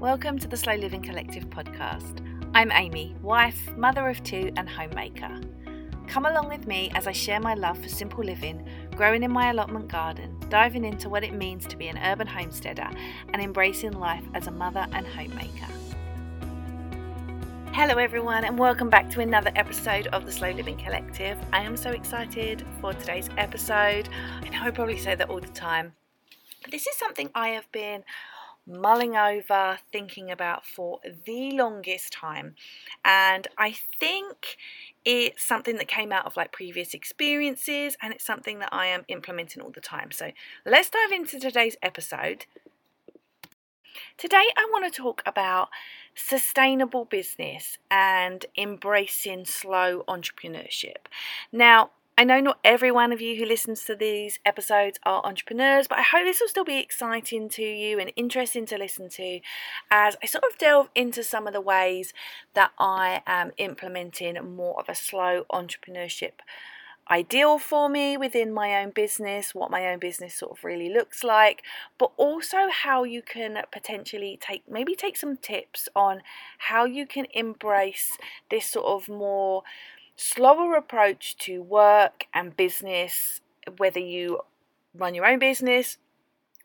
Welcome to the Slow Living Collective podcast. I'm Amy, wife, mother of two, and homemaker. Come along with me as I share my love for simple living, growing in my allotment garden, diving into what it means to be an urban homesteader, and embracing life as a mother and homemaker. Hello, everyone, and welcome back to another episode of the Slow Living Collective. I am so excited for today's episode. I know I probably say that all the time, but this is something I have been mulling over, thinking about for the longest time. And I think it's something that came out of like previous experiences and it's something that I am implementing all the time. So let's dive into today's episode. Today, I want to talk about sustainable business and embracing slow entrepreneurship. Now, I know not every one of you who listens to these episodes are entrepreneurs, but I hope this will still be exciting to you and interesting to listen to as I sort of delve into some of the ways that I am implementing more of a slow entrepreneurship ideal for me within my own business, what my own business sort of really looks like, but also how you can potentially take maybe take some tips on how you can embrace this sort of more slower approach to work and business, whether you run your own business,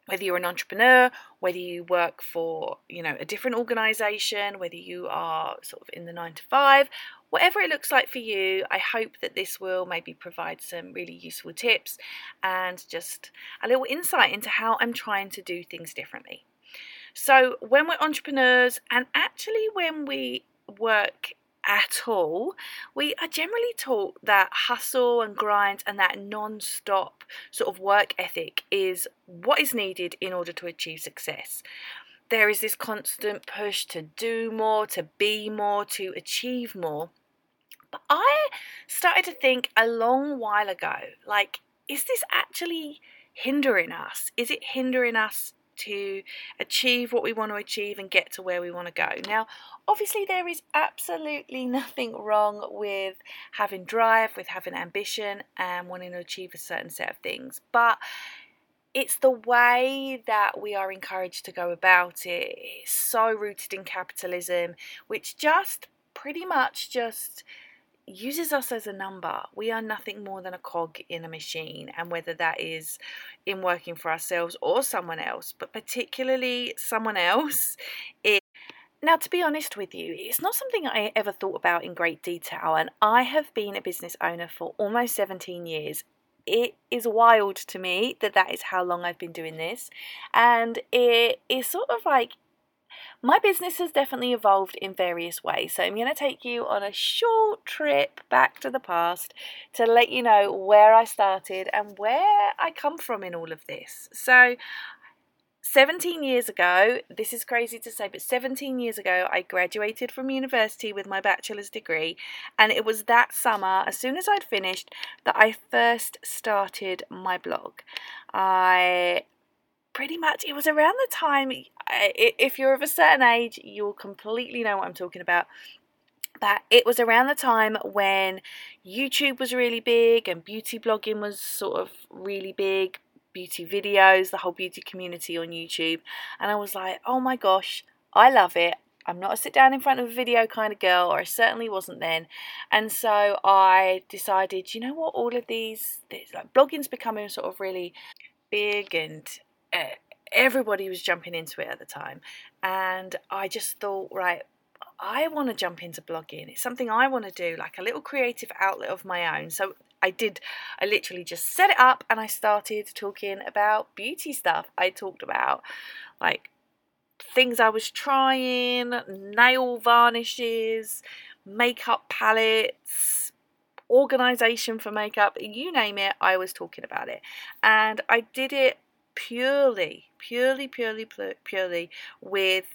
whether you're an entrepreneur, whether you work for, you know, a different organization, whether you are sort of in the 9 to 5, whatever it looks like for you, I hope that this will maybe provide some really useful tips and just a little insight into how I'm trying to do things differently. So, when we're entrepreneurs and actually when we work at all, we are generally taught that hustle and grind and that non stop sort of work ethic is what is needed in order to achieve success. There is this constant push to do more, to be more, to achieve more. But I started to think a long while ago like, is this actually hindering us? Is it hindering us to achieve what we want to achieve and get to where we want to go. Now, obviously, there is absolutely nothing wrong with having drive, with having ambition, and wanting to achieve a certain set of things, but it's the way that we are encouraged to go about it. It's so rooted in capitalism, which just pretty much just uses us as a number. We are nothing more than a cog in a machine, and whether that is in working for ourselves or someone else, but particularly someone else, it now, to be honest with you, it's not something I ever thought about in great detail, and I have been a business owner for almost 17 years. It is wild to me that that is how long I've been doing this, and it is sort of like my business has definitely evolved in various ways. So I'm going to take you on a short trip back to the past to let you know where I started and where I come from in all of this. So 17 years ago, this is crazy to say, but 17 years ago, I graduated from university with my bachelor's degree. And it was that summer, as soon as I'd finished, that I first started my blog. I pretty much it was around the time if you're of a certain age you'll completely know what i'm talking about. But it was around the time when youtube was really big and beauty blogging was sort of really big beauty videos the whole beauty community on youtube. And i was like oh my gosh i love it. I'm not a sit down in front of a video kind of girl, or I certainly wasn't then. And so I decided, you know what, all of these, like blogging's becoming sort of really big and everybody was jumping into it at the time. And I just thought, right, I want to jump into blogging. It's something I want to do, like a little creative outlet of my own. So I did, I literally just set it up and I started talking about beauty stuff. I talked about like things I was trying, nail varnishes, makeup palettes, organization for makeup, you name it, I was talking about it. And I did it purely, purely, purely, purely with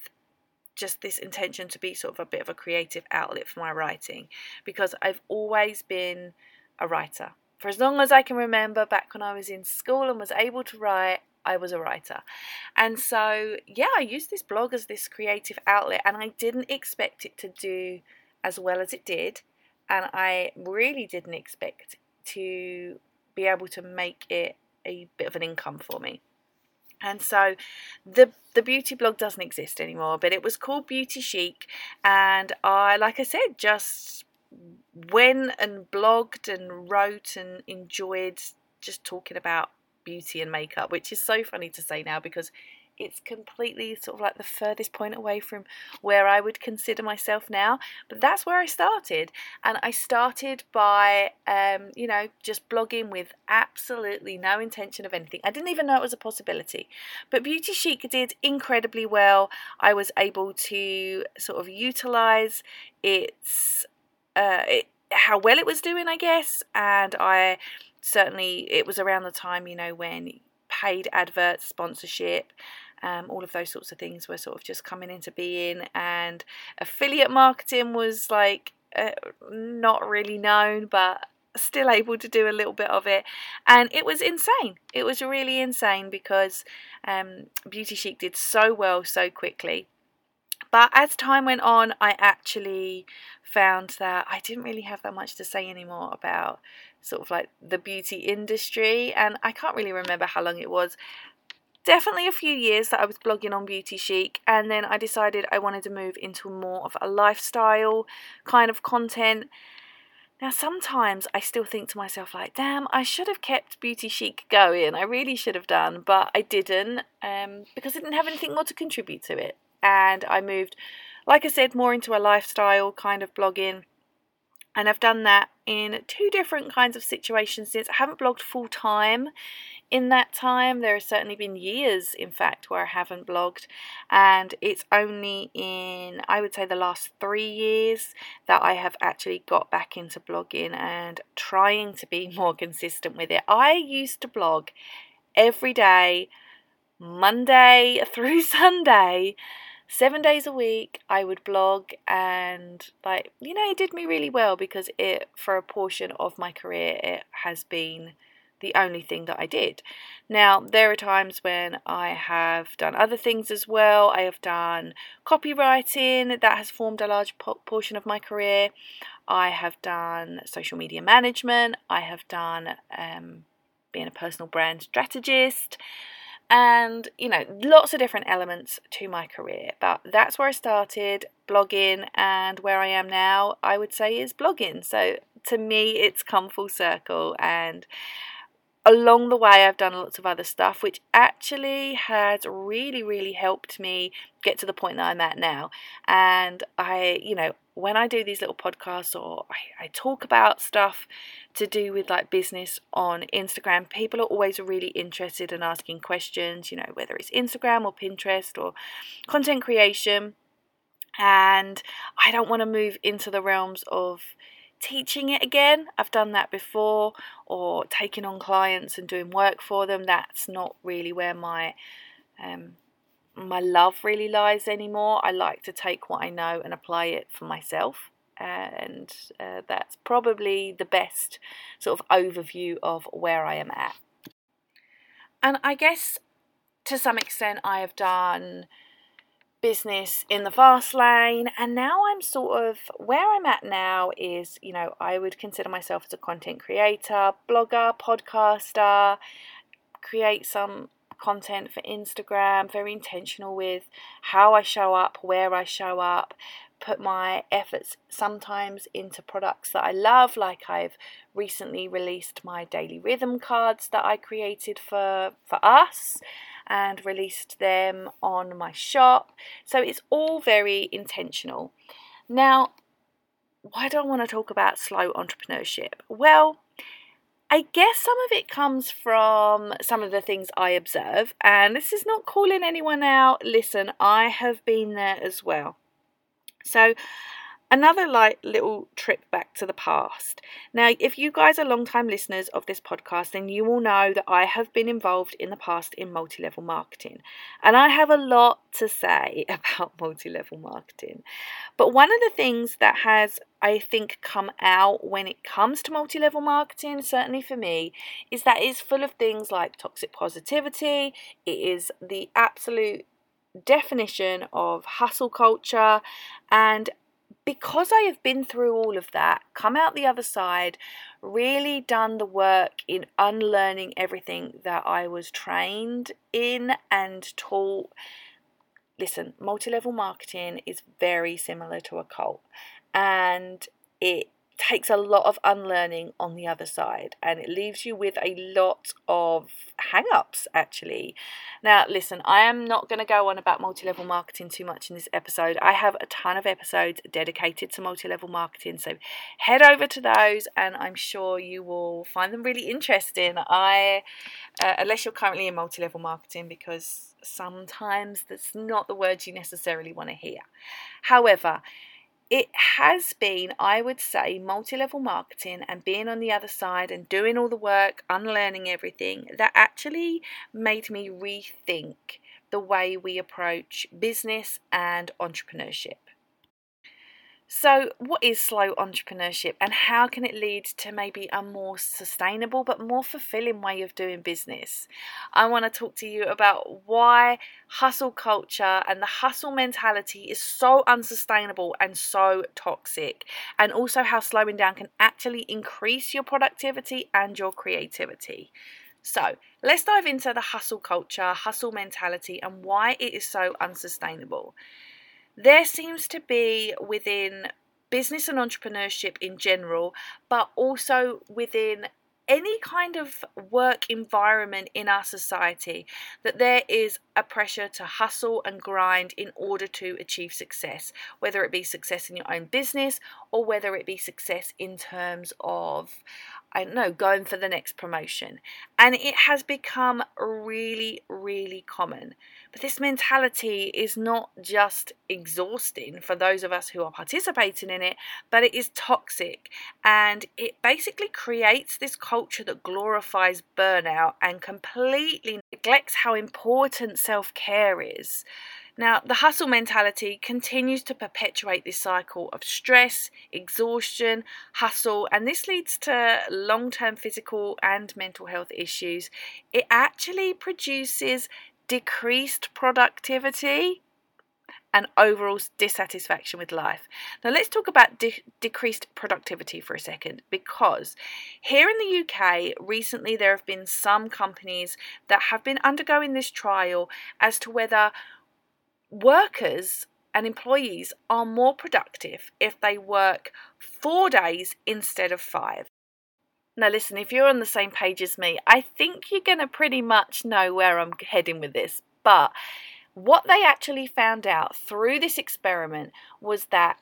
just this intention to be sort of a bit of a creative outlet for my writing because I've always been a writer. For as long as I can remember, back when I was in school and was able to write, I was a writer. And so, yeah, I used this blog as this creative outlet, and I didn't expect it to do as well as it did. And I really didn't expect to be able to make it a bit of an income for me. And so the the beauty blog doesn't exist anymore, but it was called Beauty Chic and I like I said just went and blogged and wrote and enjoyed just talking about beauty and makeup, which is so funny to say now because it's completely sort of like the furthest point away from where I would consider myself now. But that's where I started. And I started by, um, you know, just blogging with absolutely no intention of anything. I didn't even know it was a possibility. But Beauty Chic did incredibly well. I was able to sort of utilize its, uh, it, how well it was doing, I guess. And I certainly, it was around the time, you know, when paid adverts, sponsorship, um, all of those sorts of things were sort of just coming into being, and affiliate marketing was like uh, not really known, but still able to do a little bit of it. And it was insane. It was really insane because um, beauty chic did so well so quickly. But as time went on i actually found that i didn't really have that much to say anymore about sort of like the beauty industry. And i can't really remember how long it was definitely a few years that I was blogging on Beauty Chic, and then I decided I wanted to move into more of a lifestyle kind of content. Now, sometimes I still think to myself, like, damn, I should have kept Beauty Chic going. I really should have done, but I didn't um, because I didn't have anything more to contribute to it. And I moved, like I said, more into a lifestyle kind of blogging. And I've done that in two different kinds of situations since I haven't blogged full time in that time. There have certainly been years, in fact, where I haven't blogged, and it's only in, I would say, the last three years that I have actually got back into blogging and trying to be more consistent with it. I used to blog every day, Monday through Sunday. Seven days a week, I would blog, and like you know, it did me really well because it, for a portion of my career, it has been the only thing that I did. Now, there are times when I have done other things as well. I have done copywriting, that has formed a large portion of my career. I have done social media management. I have done um, being a personal brand strategist. And, you know, lots of different elements to my career. But that's where I started blogging, and where I am now, I would say, is blogging. So to me, it's come full circle. And along the way, I've done lots of other stuff, which actually has really, really helped me get to the point that I'm at now. And I, you know, when I do these little podcasts or I, I, talk about stuff to do with like business on Instagram, people are always really interested in asking questions, you know, whether it's Instagram or Pinterest or content creation. And I don't want to move into the realms of teaching it again. I've done that before, or taking on clients and doing work for them. That's not really where my um, my love really lies anymore. I like to take what I know and apply it for myself. And uh, that's probably the best sort of overview of where I am at. And I guess to some extent, I have done business in the fast lane. And now I'm sort of where I'm at now is you know I would consider myself as a content creator blogger podcaster create some content for Instagram very intentional with how I show up where I show up put my efforts sometimes into products that I love like I've recently released my daily rhythm cards that I created for for us and released them on my shop. So it's all very intentional. Now, why do I want to talk about slow entrepreneurship? Well, I guess some of it comes from some of the things I observe, and this is not calling anyone out. Listen, I have been there as well. So, another like little trip back to the past. Now, if you guys are long-time listeners of this podcast, then you will know that I have been involved in the past in multi-level marketing. And I have a lot to say about multi-level marketing. But one of the things that has I think come out when it comes to multi-level marketing, certainly for me, is that it's full of things like toxic positivity. It is the absolute definition of hustle culture and because I have been through all of that, come out the other side, really done the work in unlearning everything that I was trained in and taught. Listen, multi level marketing is very similar to a cult, and it takes a lot of unlearning on the other side and it leaves you with a lot of hang ups actually. Now, listen, I am not going to go on about multi level marketing too much in this episode. I have a ton of episodes dedicated to multi level marketing, so head over to those and I'm sure you will find them really interesting. I, uh, unless you're currently in multi level marketing, because sometimes that's not the words you necessarily want to hear. However, it has been, I would say, multi level marketing and being on the other side and doing all the work, unlearning everything that actually made me rethink the way we approach business and entrepreneurship. So, what is slow entrepreneurship and how can it lead to maybe a more sustainable but more fulfilling way of doing business? I want to talk to you about why hustle culture and the hustle mentality is so unsustainable and so toxic, and also how slowing down can actually increase your productivity and your creativity. So, let's dive into the hustle culture, hustle mentality, and why it is so unsustainable there seems to be within business and entrepreneurship in general, but also within any kind of work environment in our society that there is a pressure to hustle and grind in order to achieve success, whether it be success in your own business or whether it be success in terms of I don't know, going for the next promotion. And it has become really, really common. But this mentality is not just exhausting for those of us who are participating in it, but it is toxic. And it basically creates this culture that glorifies burnout and completely neglects how important self care is. Now, the hustle mentality continues to perpetuate this cycle of stress, exhaustion, hustle, and this leads to long term physical and mental health issues. It actually produces decreased productivity and overall dissatisfaction with life. Now, let's talk about de- decreased productivity for a second because here in the UK, recently there have been some companies that have been undergoing this trial as to whether workers and employees are more productive if they work four days instead of five. Now, listen, if you're on the same page as me, I think you're going to pretty much know where I'm heading with this. But what they actually found out through this experiment was that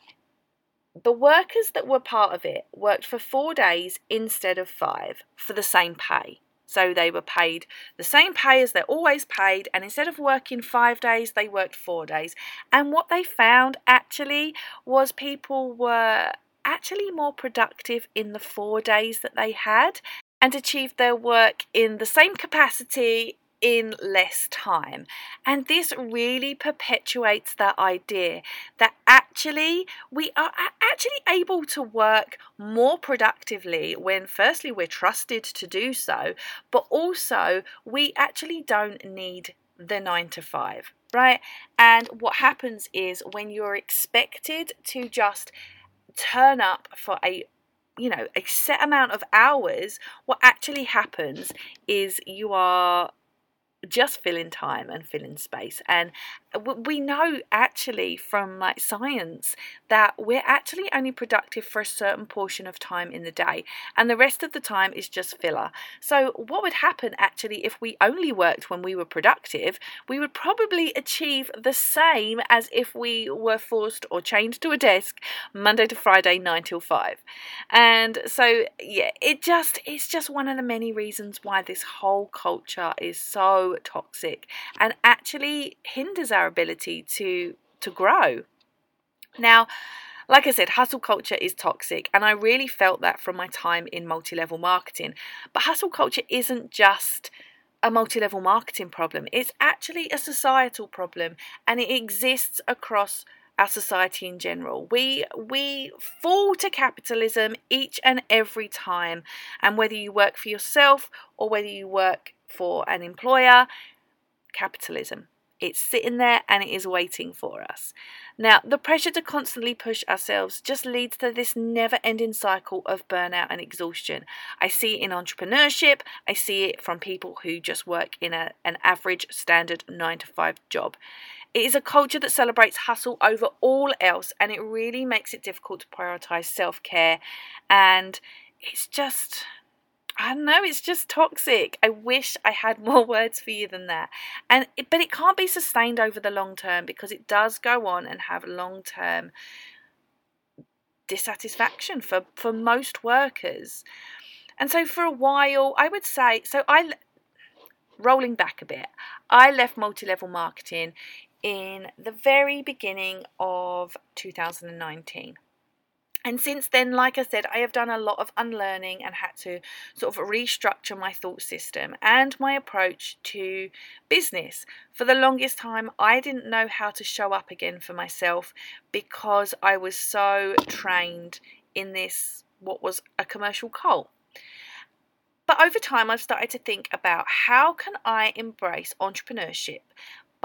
the workers that were part of it worked for four days instead of five for the same pay. So they were paid the same pay as they're always paid, and instead of working five days, they worked four days. And what they found actually was people were actually more productive in the four days that they had and achieved their work in the same capacity in less time. And this really perpetuates that idea that actually we are actually able to work more productively when, firstly, we're trusted to do so, but also we actually don't need the nine to five, right? And what happens is when you're expected to just turn up for a you know a set amount of hours what actually happens is you are just fill in time and fill in space. And we know actually from like science that we're actually only productive for a certain portion of time in the day, and the rest of the time is just filler. So, what would happen actually if we only worked when we were productive? We would probably achieve the same as if we were forced or chained to a desk Monday to Friday, nine till five. And so, yeah, it just it's just one of the many reasons why this whole culture is so toxic and actually hinders our ability to to grow. Now, like I said, hustle culture is toxic, and I really felt that from my time in multi level marketing. But hustle culture isn't just a multi level marketing problem, it's actually a societal problem, and it exists across our society in general. We we fall to capitalism each and every time, and whether you work for yourself or whether you work for an employer, capitalism. It's sitting there and it is waiting for us. Now, the pressure to constantly push ourselves just leads to this never ending cycle of burnout and exhaustion. I see it in entrepreneurship, I see it from people who just work in a, an average standard nine to five job. It is a culture that celebrates hustle over all else, and it really makes it difficult to prioritize self care. And it's just, I don't know, it's just toxic. I wish I had more words for you than that. And it, but it can't be sustained over the long term because it does go on and have long term dissatisfaction for for most workers. And so for a while, I would say so I rolling back a bit, I left multi-level marketing in the very beginning of 2019. And since then, like I said, I have done a lot of unlearning and had to sort of restructure my thought system and my approach to business. For the longest time, I didn't know how to show up again for myself because I was so trained in this, what was a commercial cult. But over time, I've started to think about how can I embrace entrepreneurship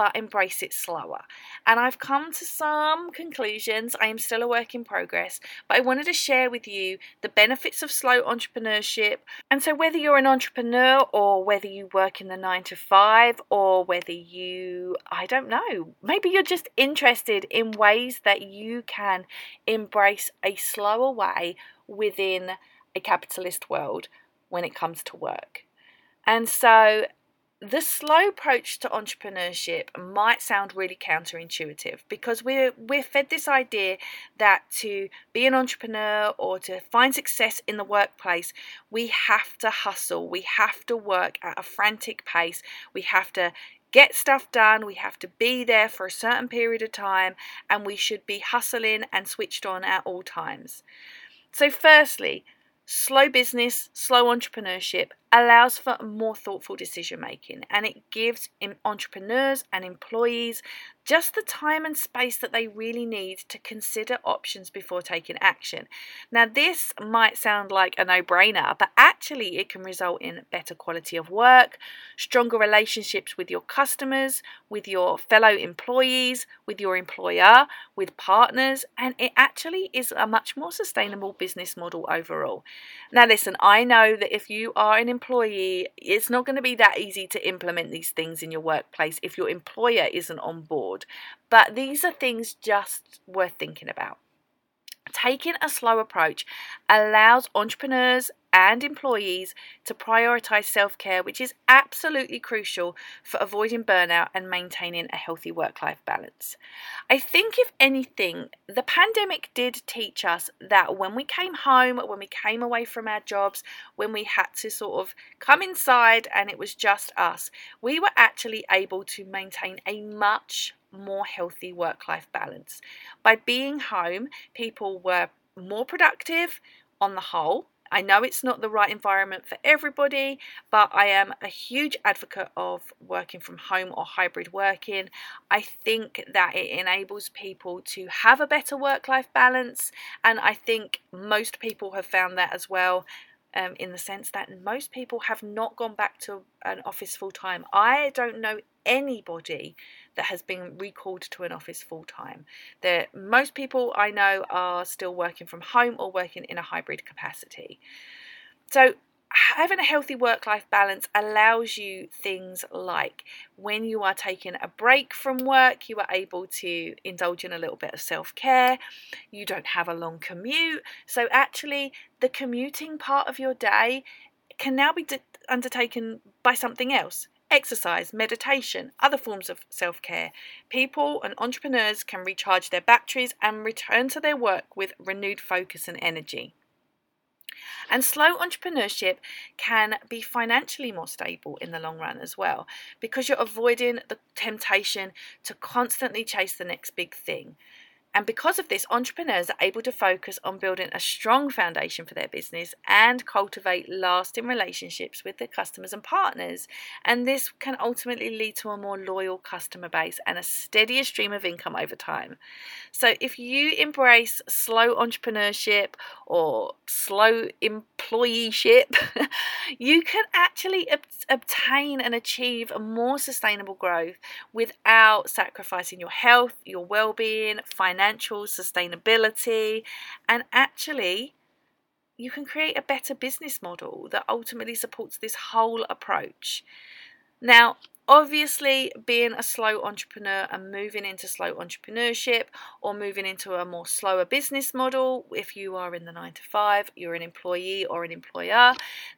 but embrace it slower. And I've come to some conclusions. I am still a work in progress, but I wanted to share with you the benefits of slow entrepreneurship. And so, whether you're an entrepreneur or whether you work in the nine to five, or whether you, I don't know, maybe you're just interested in ways that you can embrace a slower way within a capitalist world when it comes to work. And so the slow approach to entrepreneurship might sound really counterintuitive because we're we're fed this idea that to be an entrepreneur or to find success in the workplace we have to hustle. We have to work at a frantic pace. We have to get stuff done. We have to be there for a certain period of time and we should be hustling and switched on at all times. So firstly Slow business, slow entrepreneurship allows for more thoughtful decision making and it gives entrepreneurs and employees just the time and space that they really need to consider options before taking action. Now, this might sound like a no brainer, but actually, it can result in better quality of work, stronger relationships with your customers, with your fellow employees, with your employer, with partners, and it actually is a much more sustainable business model overall. Now, listen, I know that if you are an employee, it's not going to be that easy to implement these things in your workplace if your employer isn't on board. But these are things just worth thinking about. Taking a slow approach allows entrepreneurs and employees to prioritize self care, which is absolutely crucial for avoiding burnout and maintaining a healthy work life balance. I think, if anything, the pandemic did teach us that when we came home, when we came away from our jobs, when we had to sort of come inside and it was just us, we were actually able to maintain a much more healthy work life balance. By being home, people were more productive on the whole. I know it's not the right environment for everybody, but I am a huge advocate of working from home or hybrid working. I think that it enables people to have a better work life balance, and I think most people have found that as well um, in the sense that most people have not gone back to an office full time. I don't know anybody that has been recalled to an office full time. That most people I know are still working from home or working in a hybrid capacity. So having a healthy work life balance allows you things like when you are taking a break from work, you are able to indulge in a little bit of self care. You don't have a long commute. So, actually, the commuting part of your day can now be undertaken by something else. Exercise, meditation, other forms of self care. People and entrepreneurs can recharge their batteries and return to their work with renewed focus and energy. And slow entrepreneurship can be financially more stable in the long run as well because you're avoiding the temptation to constantly chase the next big thing. And because of this, entrepreneurs are able to focus on building a strong foundation for their business and cultivate lasting relationships with their customers and partners. And this can ultimately lead to a more loyal customer base and a steadier stream of income over time. So, if you embrace slow entrepreneurship or slow employeeship, you can actually ob- obtain and achieve a more sustainable growth without sacrificing your health, your well being, financial sustainability, and actually. You can create a better business model that ultimately supports this whole approach. Now, obviously being a slow entrepreneur and moving into slow entrepreneurship or moving into a more slower business model if you are in the 9 to 5 you're an employee or an employer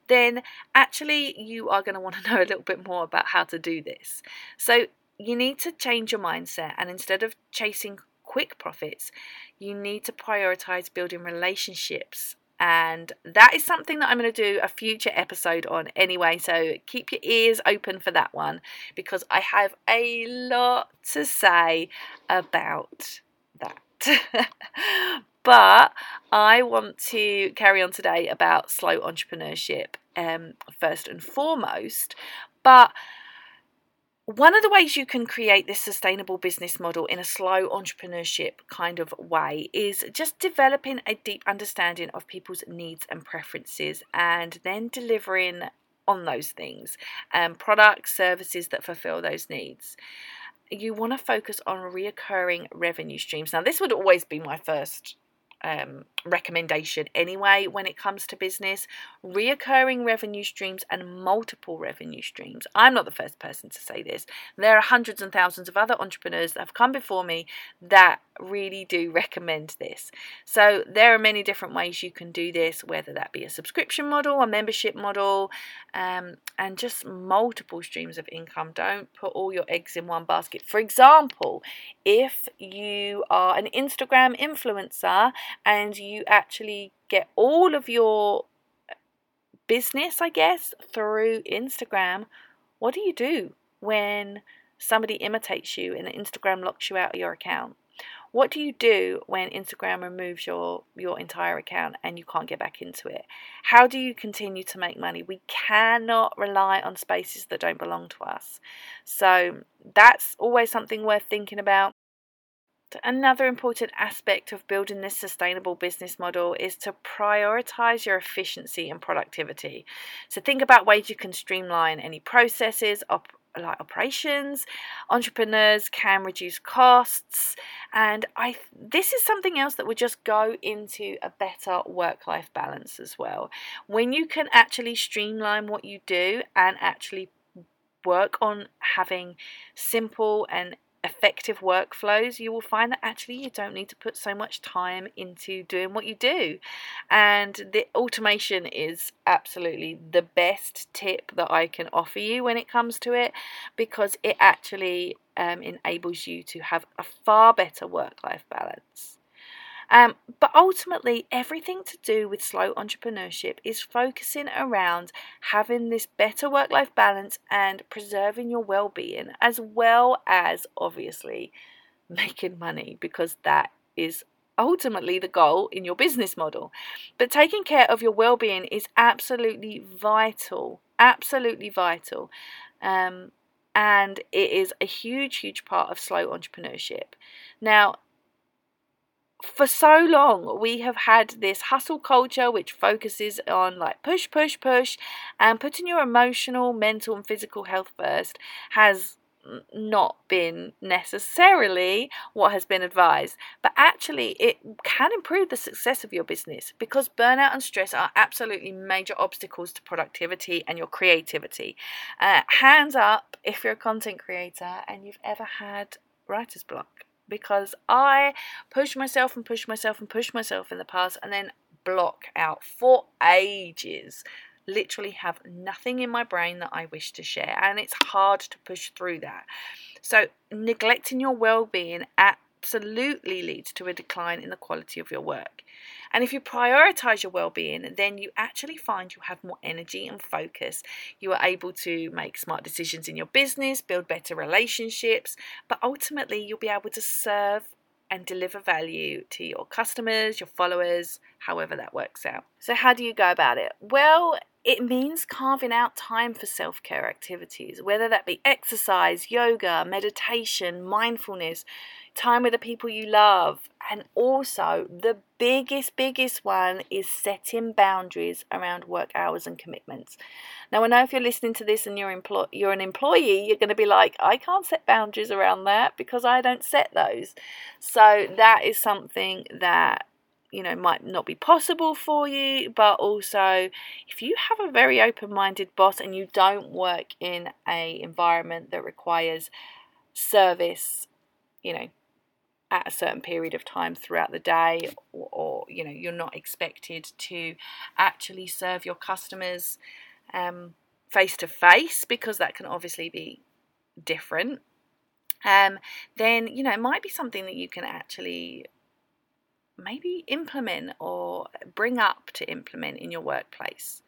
then actually you are going to want to know a little bit more about how to do this so you need to change your mindset and instead of chasing quick profits you need to prioritize building relationships and that is something that I'm going to do a future episode on anyway. So keep your ears open for that one because I have a lot to say about that. but I want to carry on today about slow entrepreneurship um, first and foremost. But one of the ways you can create this sustainable business model in a slow entrepreneurship kind of way is just developing a deep understanding of people's needs and preferences and then delivering on those things um, products services that fulfill those needs. You want to focus on reoccurring revenue streams. Now this would always be my first um, recommendation anyway when it comes to business reoccurring revenue streams and multiple revenue streams. I'm not the first person to say this. There are hundreds and thousands of other entrepreneurs that have come before me that really do recommend this. So there are many different ways you can do this, whether that be a subscription model, a membership model, um, and just multiple streams of income. Don't put all your eggs in one basket. For example, if you are an Instagram influencer and you actually get all of your business, I guess, through Instagram, what do you do when somebody imitates you and Instagram locks you out of your account? What do you do when Instagram removes your your entire account and you can't get back into it? How do you continue to make money? We cannot rely on spaces that don't belong to us. So that's always something worth thinking about. Another important aspect of building this sustainable business model is to prioritize your efficiency and productivity. So think about ways you can streamline any processes, op- like operations. Entrepreneurs can reduce costs. And i this is something else that would just go into a better work life balance as well. When you can actually streamline what you do and actually work on having simple and effective workflows, you will find that actually you don't need to put so much time into doing what you do. And the automation is absolutely the best tip that I can offer you when it comes to it because it actually um, enables you to have a far better work life balance. Um, but ultimately, everything to do with slow entrepreneurship is focusing around having this better work life balance and preserving your well being, as well as obviously making money, because that is ultimately the goal in your business model. But taking care of your well being is absolutely vital, absolutely vital. Um, and it is a huge, huge part of slow entrepreneurship. Now, for so long we have had this hustle culture which focuses on like push push push and putting your emotional mental and physical health first has not been necessarily what has been advised, but actually it can improve the success of your business because burnout and stress are absolutely major obstacles to productivity and your creativity. Uh, hands up if you're a content creator and you've ever had writer's block because I pushed myself and pushed myself and pushed myself in the past and then block out for ages. Literally have nothing in my brain that I wish to share, and it's hard to push through that. So, neglecting your well being absolutely leads to a decline in the quality of your work. And if you prioritize your well being, then you actually find you have more energy and focus. You are able to make smart decisions in your business, build better relationships, but ultimately you'll be able to serve and deliver value to your customers, your followers, however that works out. So, how do you go about it? Well, it means carving out time for self care activities, whether that be exercise, yoga, meditation, mindfulness, time with the people you love. And also, the biggest, biggest one is setting boundaries around work hours and commitments. Now, I know if you're listening to this and you're, employ- you're an employee, you're going to be like, I can't set boundaries around that because I don't set those. So, that is something that you know might not be possible for you but also if you have a very open-minded boss and you don't work in a environment that requires service you know at a certain period of time throughout the day or, or you know you're not expected to actually serve your customers face to face because that can obviously be different um, then you know it might be something that you can actually maybe implement or bring up to implement in your workplace.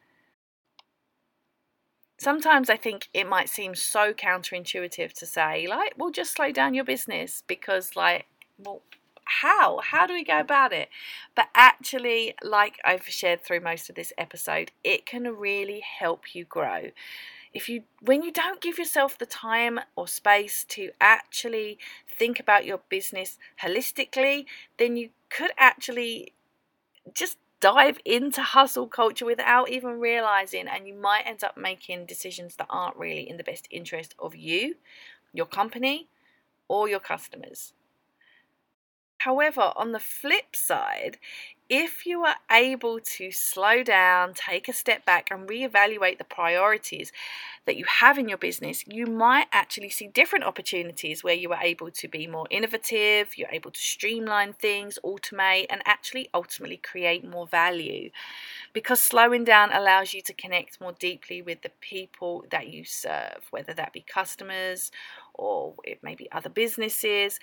Sometimes I think it might seem so counterintuitive to say, like, well, just slow down your business because, like, well, how? How do we go about it? But actually, like I've shared through most of this episode, it can really help you grow if you when you don't give yourself the time or space to actually think about your business holistically then you could actually just dive into hustle culture without even realizing and you might end up making decisions that aren't really in the best interest of you your company or your customers. However, on the flip side, if you are able to slow down, take a step back, and reevaluate the priorities that you have in your business, you might actually see different opportunities where you are able to be more innovative, you're able to streamline things, automate, and actually ultimately create more value. Because slowing down allows you to connect more deeply with the people that you serve, whether that be customers or it may be other businesses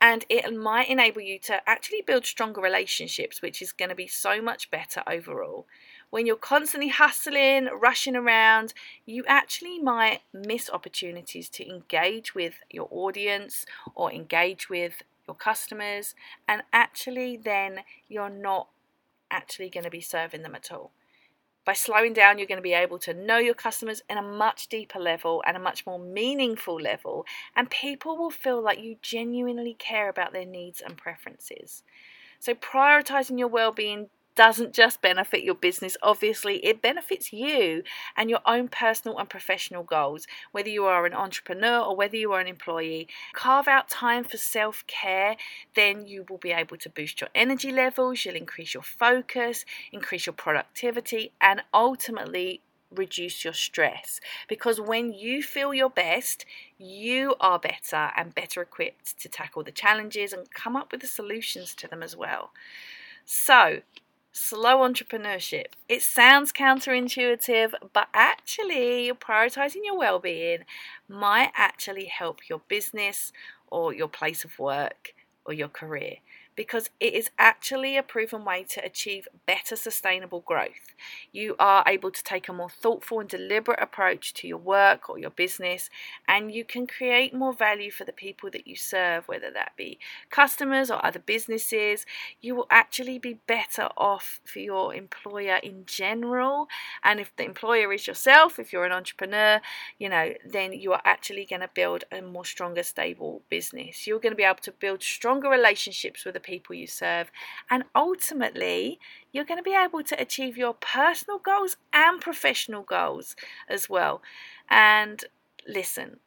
and it might enable you to actually build stronger relationships, which is going to be so much better overall. When you're constantly hustling, rushing around, you actually might miss opportunities to engage with your audience or engage with your customers, and actually, then you're not actually going to be serving them at all. By slowing down, you're going to be able to know your customers in a much deeper level and a much more meaningful level, and people will feel like you genuinely care about their needs and preferences. So, prioritizing your well being doesn't just benefit your business, obviously, it benefits you and your own personal and professional goals. Whether you are an entrepreneur or whether you are an employee, carve out time for self care, then you will be able to boost your energy levels, you'll increase your focus, increase your productivity, and ultimately reduce your stress because when you feel your best, you are better and better equipped to tackle the challenges and come up with the solutions to them as well. So, slow entrepreneurship. It sounds counterintuitive, but actually, prioritizing your well being might actually help your business or your place of work or your career because it is actually a proven way to achieve better sustainable growth. You are able to take a more thoughtful and deliberate approach to your work or your business, and you can create more value for the people that you serve, whether that be customers or other businesses. You will actually be better off for your employer in general. And if the employer is yourself, if you're an entrepreneur, you know, then you are actually going to build a more stronger, stable business. You're going to be able to build stronger relationships with the people you serve. And ultimately, you're going to be able to achieve your personal goals and professional goals as well. And listen,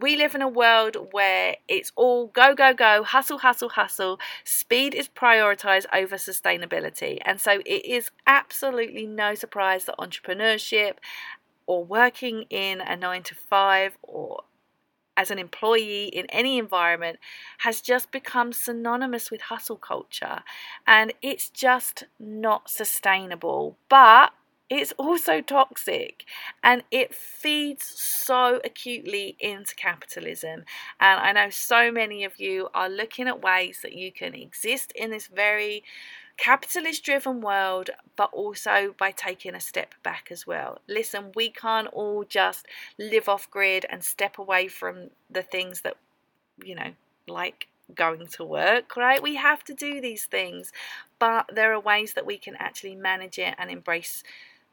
we live in a world where it's all go, go, go, hustle, hustle, hustle. Speed is prioritized over sustainability. And so it is absolutely no surprise that entrepreneurship or working in a nine to five or as an employee in any environment has just become synonymous with hustle culture and it's just not sustainable. But it's also toxic and it feeds so acutely into capitalism. And I know so many of you are looking at ways that you can exist in this very capitalist driven world, but also by taking a step back as well. Listen, we can't all just live off grid and step away from the things that, you know, like going to work, right? We have to do these things, but there are ways that we can actually manage it and embrace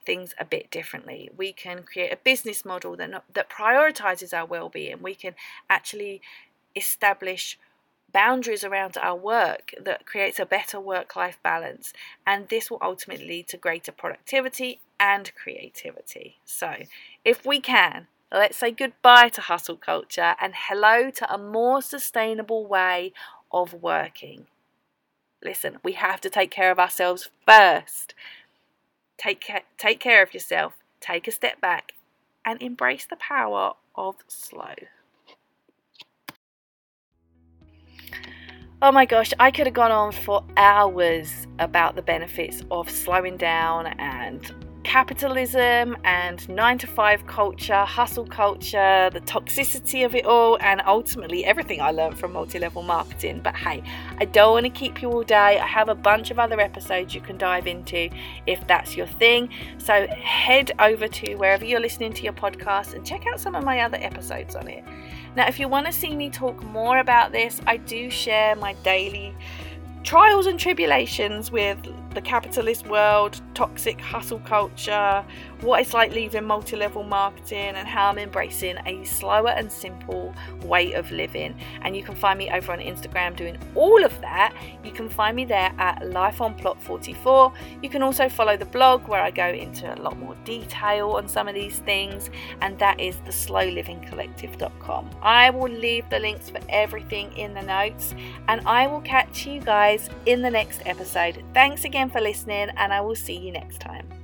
things a bit differently. We can create a business model that not, that prioritizes our well-being. We can actually establish boundaries around our work that creates a better work-life balance and this will ultimately lead to greater productivity and creativity. So, if we can Let's say goodbye to hustle culture and hello to a more sustainable way of working. Listen, we have to take care of ourselves first. Take care, take care of yourself, take a step back, and embrace the power of slow. Oh my gosh, I could have gone on for hours about the benefits of slowing down and capitalism and nine to five culture, hustle culture, the toxicity of it all, and ultimately everything I learned from multi level marketing. But hey, I don't want to keep you all day. I have a bunch of other episodes you can dive into if that's your thing. So head over to wherever you're listening to your podcast and check out some of my other episodes on it. Now, if you want to see me talk more about this, I do share my daily trials and tribulations with the capitalist world, toxic hustle culture, what it's like leaving multi level marketing, and how I'm embracing a slower and simple way of living. And you can find me over on Instagram doing all of that. You can find me there at Life on Plot 44. You can also follow the blog where I go into a lot more detail on some of these things, and that is the slowlivingcollective.com. I will leave the links for everything in the notes, and I will catch you guys in the next episode. Thanks again for listening, and I will see you next time.